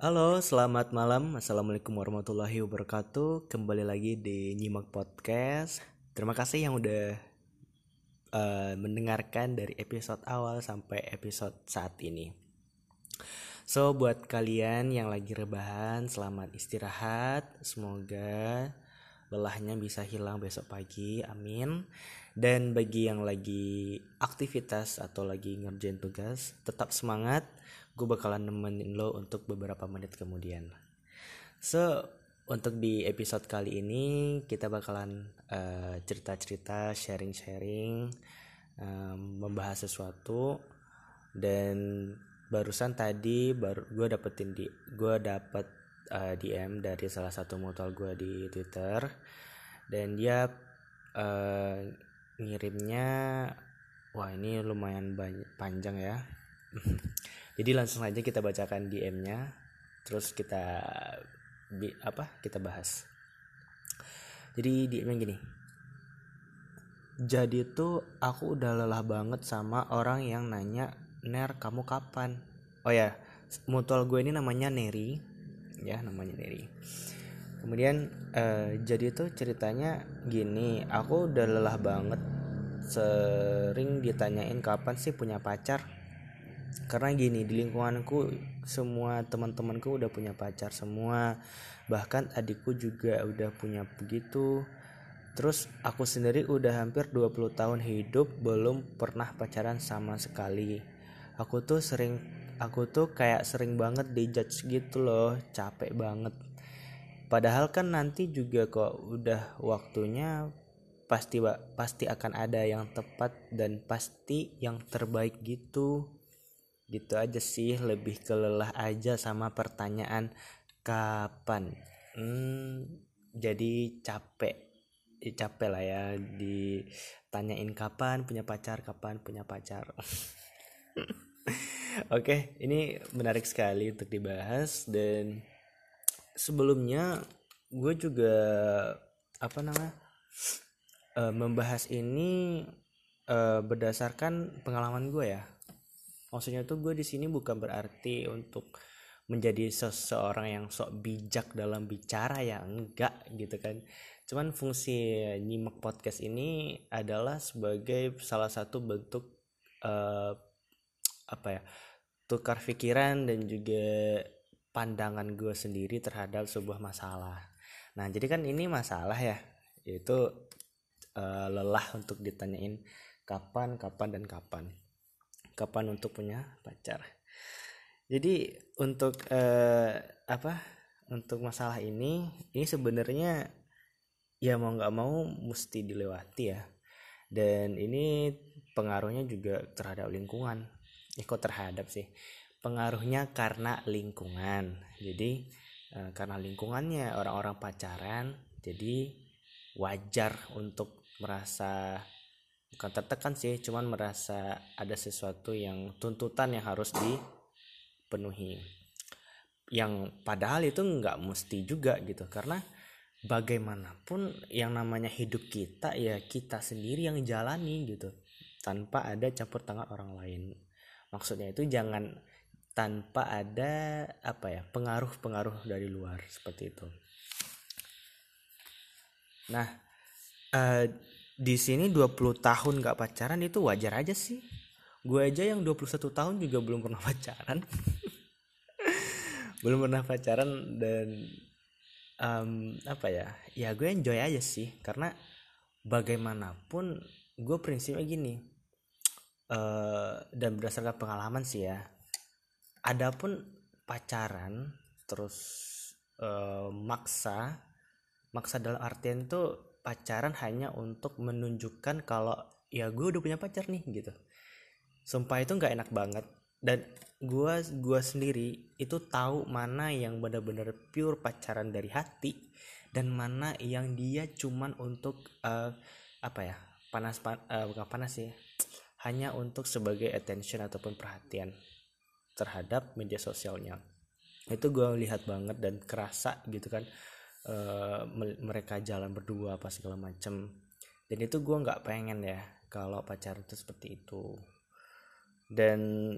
Halo, selamat malam. Assalamualaikum warahmatullahi wabarakatuh. Kembali lagi di Nyimak Podcast. Terima kasih yang udah uh, mendengarkan dari episode awal sampai episode saat ini. So, buat kalian yang lagi rebahan, selamat istirahat. Semoga lelahnya bisa hilang besok pagi. Amin. Dan bagi yang lagi aktivitas atau lagi ngerjain tugas, tetap semangat. Gue bakalan nemenin lo untuk beberapa menit kemudian. So untuk di episode kali ini kita bakalan uh, cerita-cerita sharing-sharing um, membahas sesuatu. Dan barusan tadi baru gue dapetin di gue dapet uh, eh, DM dari salah satu mutual gue di Twitter. Dan dia uh, ngirimnya wah ini lumayan banyak panjang ya. Jadi langsung aja kita bacakan DM-nya terus kita bi apa kita bahas. Jadi DM-nya gini. Jadi tuh aku udah lelah banget sama orang yang nanya Ner kamu kapan? Oh ya mutual gue ini namanya Neri. Ya namanya Neri kemudian uh, jadi tuh ceritanya gini aku udah lelah banget. Sering ditanyain kapan sih punya pacar. Karena gini di lingkunganku semua teman-temanku udah punya pacar semua. Bahkan adikku juga udah punya begitu. Terus aku sendiri udah hampir 20 tahun hidup belum pernah pacaran sama sekali. Aku tuh sering aku tuh kayak sering banget dijudge gitu loh capek banget padahal kan nanti juga kok udah waktunya pasti pasti akan ada yang tepat dan pasti yang terbaik gitu. Gitu aja sih lebih kelelah aja sama pertanyaan kapan? Hmm, jadi capek. Ya, capek lah ya ditanyain kapan punya pacar kapan punya pacar. Oke, ini menarik sekali untuk dibahas dan sebelumnya gue juga apa namanya uh, membahas ini uh, berdasarkan pengalaman gue ya. Maksudnya tuh gue di sini bukan berarti untuk menjadi seseorang yang sok bijak dalam bicara ya enggak gitu kan. Cuman fungsi nyimak podcast ini adalah sebagai salah satu bentuk uh, apa ya tukar pikiran dan juga pandangan gue sendiri terhadap sebuah masalah. Nah jadi kan ini masalah ya yaitu uh, lelah untuk ditanyain kapan kapan dan kapan. Kapan untuk punya pacar. Jadi untuk uh, apa untuk masalah ini ini sebenarnya ya mau nggak mau mesti dilewati ya. Dan ini pengaruhnya juga terhadap lingkungan. Ikut eh, terhadap sih pengaruhnya karena lingkungan. Jadi uh, karena lingkungannya orang-orang pacaran jadi wajar untuk merasa bukan tertekan sih cuman merasa ada sesuatu yang tuntutan yang harus dipenuhi. Yang padahal itu nggak mesti juga gitu karena bagaimanapun yang namanya hidup kita ya kita sendiri yang jalani gitu tanpa ada campur tangan orang lain. Maksudnya itu jangan tanpa ada apa ya pengaruh-pengaruh dari luar seperti itu. Nah uh, di sini 20 tahun gak pacaran itu wajar aja sih. Gue aja yang 21 tahun juga belum pernah pacaran. Belum pernah pacaran dan um, apa ya ya gue enjoy aja sih. Karena bagaimanapun gue prinsipnya gini uh, dan berdasarkan pengalaman sih ya adapun pacaran terus uh, maksa maksa dalam artian tuh pacaran hanya untuk menunjukkan kalau ya gue udah punya pacar nih gitu. Sumpah itu nggak enak banget. Dan gue gua sendiri itu tahu mana yang benar-benar pure pacaran dari hati dan mana yang dia cuman untuk uh, apa ya panas pan, uh, bukan panas sih hanya untuk sebagai attention ataupun perhatian terhadap media sosialnya. Itu gue lihat banget dan kerasa gitu kan uh, mereka jalan berdua apa segala macem. Dan itu gue nggak pengen ya kalau pacaran itu seperti itu. Dan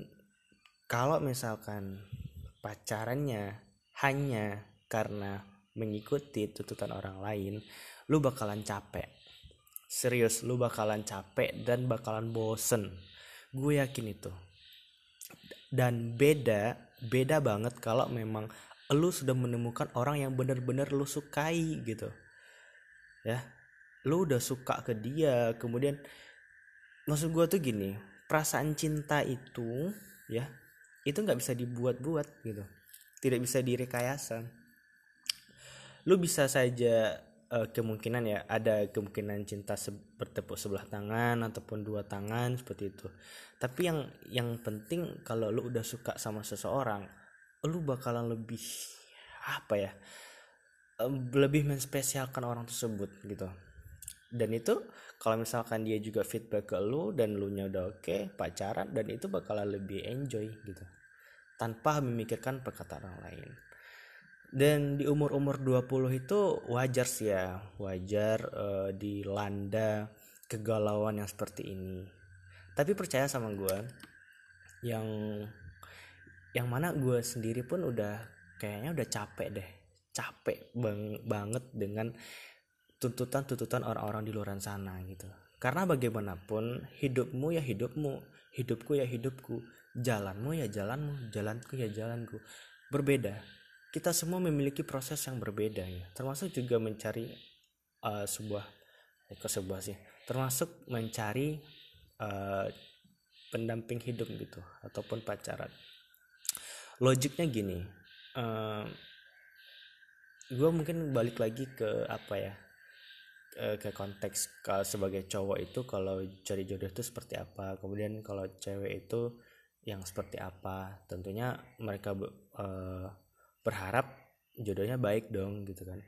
kalau misalkan pacarannya hanya karena mengikuti tuntutan orang lain lu bakalan capek. Serius lu bakalan capek dan bakalan bosen. Gue yakin itu dan beda beda banget kalau memang lu sudah menemukan orang yang benar-benar lu sukai gitu. Ya lu udah suka ke dia kemudian maksud gue tuh gini perasaan cinta itu ya itu nggak bisa dibuat-buat gitu. Tidak bisa direkayasa. Lu bisa saja uh, kemungkinan ya ada kemungkinan cinta se bertepuk sebelah tangan ataupun dua tangan seperti itu. Tapi yang yang penting kalau lu udah suka sama seseorang lu bakalan lebih apa ya lebih menspesialkan orang tersebut gitu. Dan itu kalau misalkan dia juga feedback ke lu dan lu nya udah oke okay, pacaran dan itu bakalan lebih enjoy gitu. Tanpa memikirkan perkataan orang lain dan di umur-umur 20 itu wajar sih ya wajar uh, dilanda kegalauan yang seperti ini. Tapi percaya sama gue yang yang mana gue sendiri pun udah kayaknya udah capek deh. Capek bang banget dengan tuntutan-tuntutan orang-orang di luar sana gitu. Karena bagaimanapun hidupmu ya hidupmu hidupku ya hidupku jalanmu ya jalanmu jalanku ya jalanku. Berbeda kita semua memiliki proses yang berbeda ya. Termasuk juga mencari uh, sebuah eh, ke sebuah sih? Termasuk mencari uh, pendamping hidup gitu ataupun pacaran. Logiknya gini uh, gue mungkin balik lagi ke apa ya ke konteks ke sebagai cowok itu kalau cari jodoh itu seperti apa. Kemudian kalau cewek itu yang seperti apa tentunya mereka uh, berharap jodohnya baik dong gitu kan.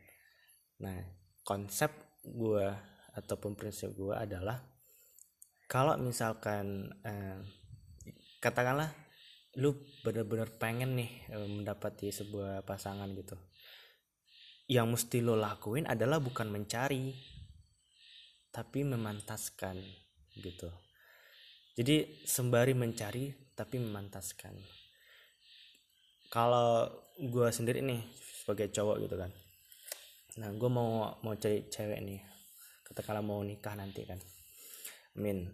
Nah konsep gue ataupun prinsip gue adalah kalau misalkan eh, katakanlah lu bener-bener pengen nih eh, mendapati sebuah pasangan gitu. Yang mesti lo lakuin adalah bukan mencari tapi memantaskan gitu. Jadi sembari mencari tapi memantaskan. Kalau gue sendiri nih sebagai cowok gitu kan. Nah gue mau mau cari cewek nih. Katakanlah mau nikah nanti kan. Amin.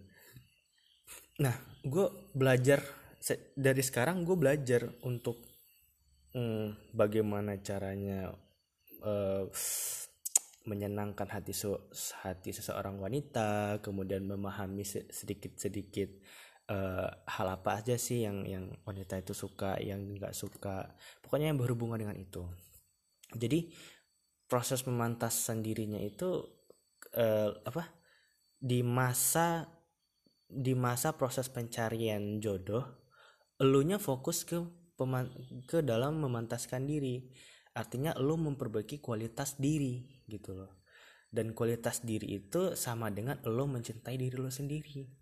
Nah gue belajar dari sekarang gue belajar untuk hmm, bagaimana caranya uh, menyenangkan hati so, hati seseorang wanita kemudian memahami sedikit sedikit uh, hal apa aja sih yang yang wanita itu suka yang nggak suka. Pokoknya yang berhubungan dengan itu. Jadi proses memantas sendirinya itu uh, apa di masa di masa proses pencarian jodoh elunya fokus ke peman ke dalam memantaskan diri. Artinya lu memperbaiki kualitas diri gitu loh. Dan kualitas diri itu sama dengan lo mencintai diri lo sendiri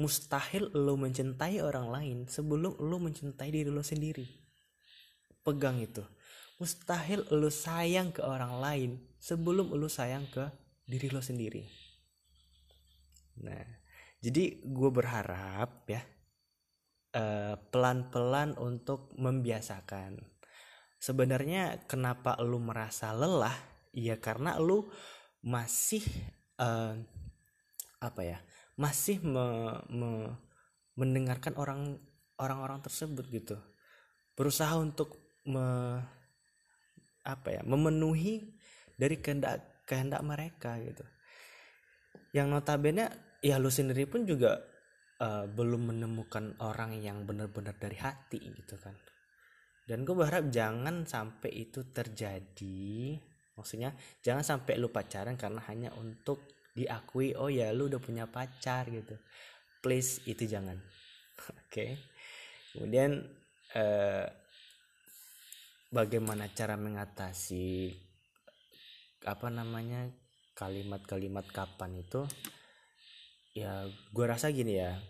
mustahil lo mencintai orang lain sebelum lo mencintai diri lo sendiri. Pegang itu. Mustahil lo sayang ke orang lain sebelum lo sayang ke diri lo sendiri. Nah jadi gue berharap ya eh, pelan-pelan uh, untuk membiasakan. Sebenarnya kenapa lo merasa lelah? Ya karena lo masih uh, apa ya masih me, me, mendengarkan orang orang-orang tersebut gitu. Berusaha untuk me, apa ya memenuhi dari kehendak kehendak mereka gitu. Yang notabene ya lu sendiri pun juga uh, belum menemukan orang yang benar-benar dari hati gitu kan. Dan gue berharap jangan sampai itu terjadi. Maksudnya jangan sampai lu pacaran karena hanya untuk diakui oh ya lu udah punya pacar gitu. Please itu jangan. Oke. Okay. kemudian eh, bagaimana cara mengatasi apa namanya kalimat-kalimat kapan itu? Ya gue rasa gini ya.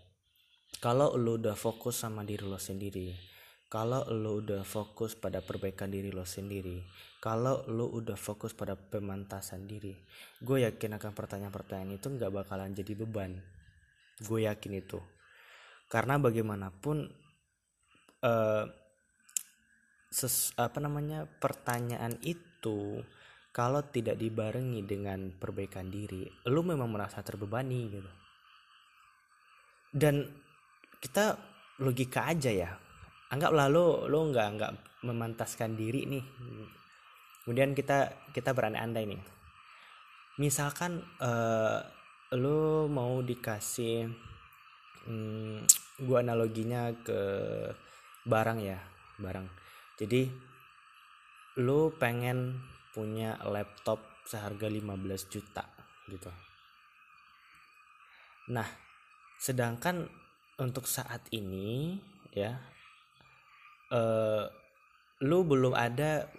Kalau lu udah fokus sama diri lo sendiri kalau lo udah fokus pada perbaikan diri lo sendiri kalau lo udah fokus pada pemantasan diri gue yakin akan pertanyaan-pertanyaan itu nggak bakalan jadi beban. Gue yakin itu. Karena bagaimanapun uh, ses, apa namanya pertanyaan itu kalau tidak dibarengi dengan perbaikan diri lu memang merasa terbebani gitu. Dan kita logika aja ya anggap lalu lu nggak nggak memantaskan diri nih. Kemudian kita kita berandai-andai nih. Misalkan uh, lu mau dikasih hmm, gua analoginya ke barang ya barang. Jadi lu pengen punya laptop seharga 15 juta gitu. Nah sedangkan untuk saat ini ya uh, lu belum ada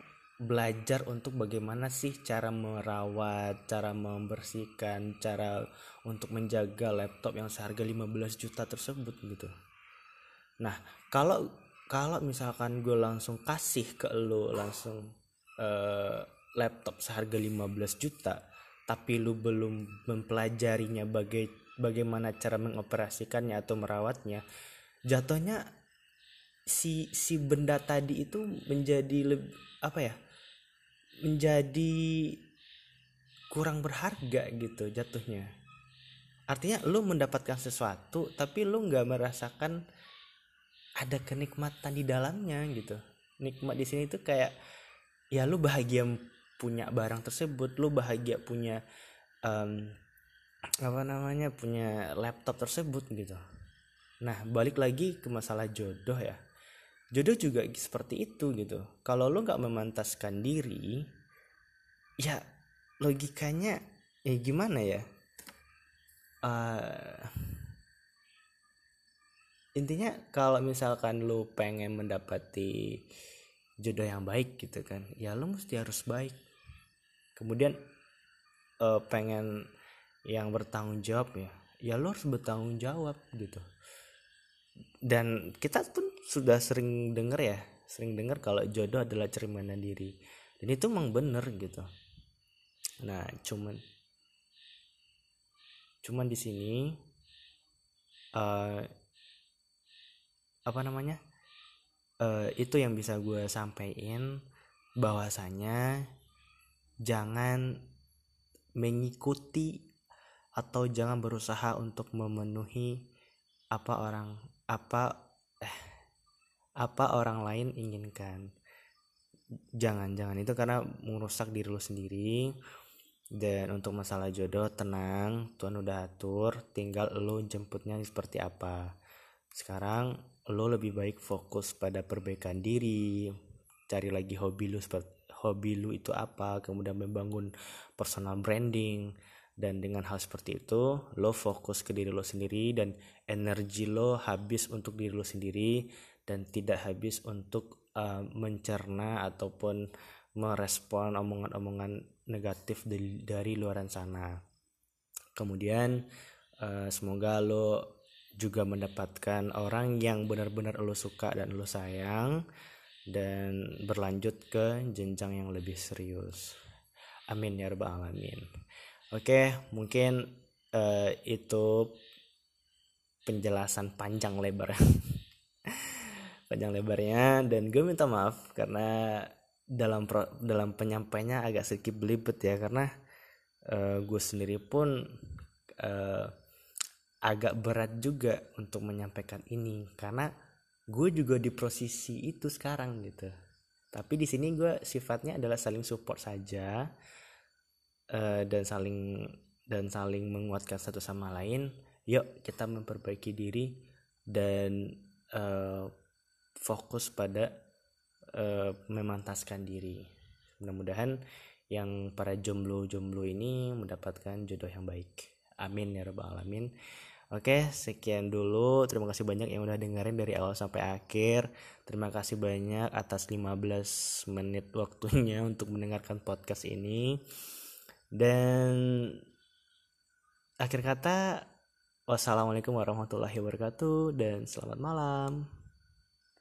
belajar untuk bagaimana sih cara merawat, cara membersihkan, cara untuk menjaga laptop yang seharga 15 juta tersebut gitu. Nah, kalau kalau misalkan gue langsung kasih ke lo langsung uh, laptop seharga 15 juta, tapi lu belum mempelajarinya baga bagaimana cara mengoperasikannya atau merawatnya, jatuhnya si si benda tadi itu menjadi lebih apa ya? menjadi kurang berharga gitu jatuhnya. Artinya lu mendapatkan sesuatu tapi lu nggak merasakan ada kenikmatan di dalamnya gitu. Nikmat di sini tuh kayak ya lu bahagia punya barang tersebut lu bahagia punya um, apa namanya punya laptop tersebut gitu. Nah balik lagi ke masalah jodoh ya jodoh juga seperti itu gitu. Kalau lo nggak memantaskan diri ya logikanya ya gimana ya? Uh, intinya kalau misalkan lo pengen mendapati jodoh yang baik gitu kan ya lo mesti harus baik. Kemudian uh, pengen yang bertanggung jawab ya ya lo harus bertanggung jawab gitu dan kita pun sudah sering denger ya sering dengar kalau jodoh adalah cerminan diri. Dan itu emang bener gitu. Nah cuman cuman di sini uh, apa namanya uh, itu yang bisa gue sampaikan bahwasanya jangan mengikuti atau jangan berusaha untuk memenuhi apa orang apa apa orang lain inginkan? Jangan jangan. Itu karena merusak diri lo sendiri. Dan untuk masalah jodoh tenang. Tuhan udah atur. Tinggal lo jemputnya seperti apa. Sekarang lo lebih baik fokus pada perbaikan diri. Cari lagi hobi lo seperti hobi lo itu apa. Kemudian membangun personal branding dan dengan hal seperti itu lo fokus ke diri lo sendiri dan energi lo habis untuk diri lo sendiri dan tidak habis untuk uh, mencerna ataupun merespon omongan-omongan negatif dari, dari luaran sana. Kemudian uh, semoga lo juga mendapatkan orang yang benar-benar lo suka dan lo sayang dan berlanjut ke jenjang yang lebih serius. Amin ya rabbal alamin. Oke, mungkin uh, itu penjelasan panjang lebar. Panjang lebarnya dan gue minta maaf karena dalam pro, dalam penyampainya agak sedikit belibet ya karena uh, gue sendiri pun uh, agak berat juga untuk menyampaikan ini. Karena gue juga di posisi itu sekarang gitu. Tapi di sini gue sifatnya adalah saling support saja uh, dan saling dan saling menguatkan satu sama lain yuk kita memperbaiki diri dan uh, fokus pada uh, memantaskan diri mudah-mudahan yang para jomblo-jomblo ini mendapatkan jodoh yang baik amin ya rabbal alamin Oke, sekian dulu. Terima kasih banyak yang udah dengerin dari awal sampai akhir. Terima kasih banyak atas 15 menit waktunya untuk mendengarkan podcast ini. Dan akhir kata, wassalamualaikum warahmatullahi wabarakatuh dan selamat malam.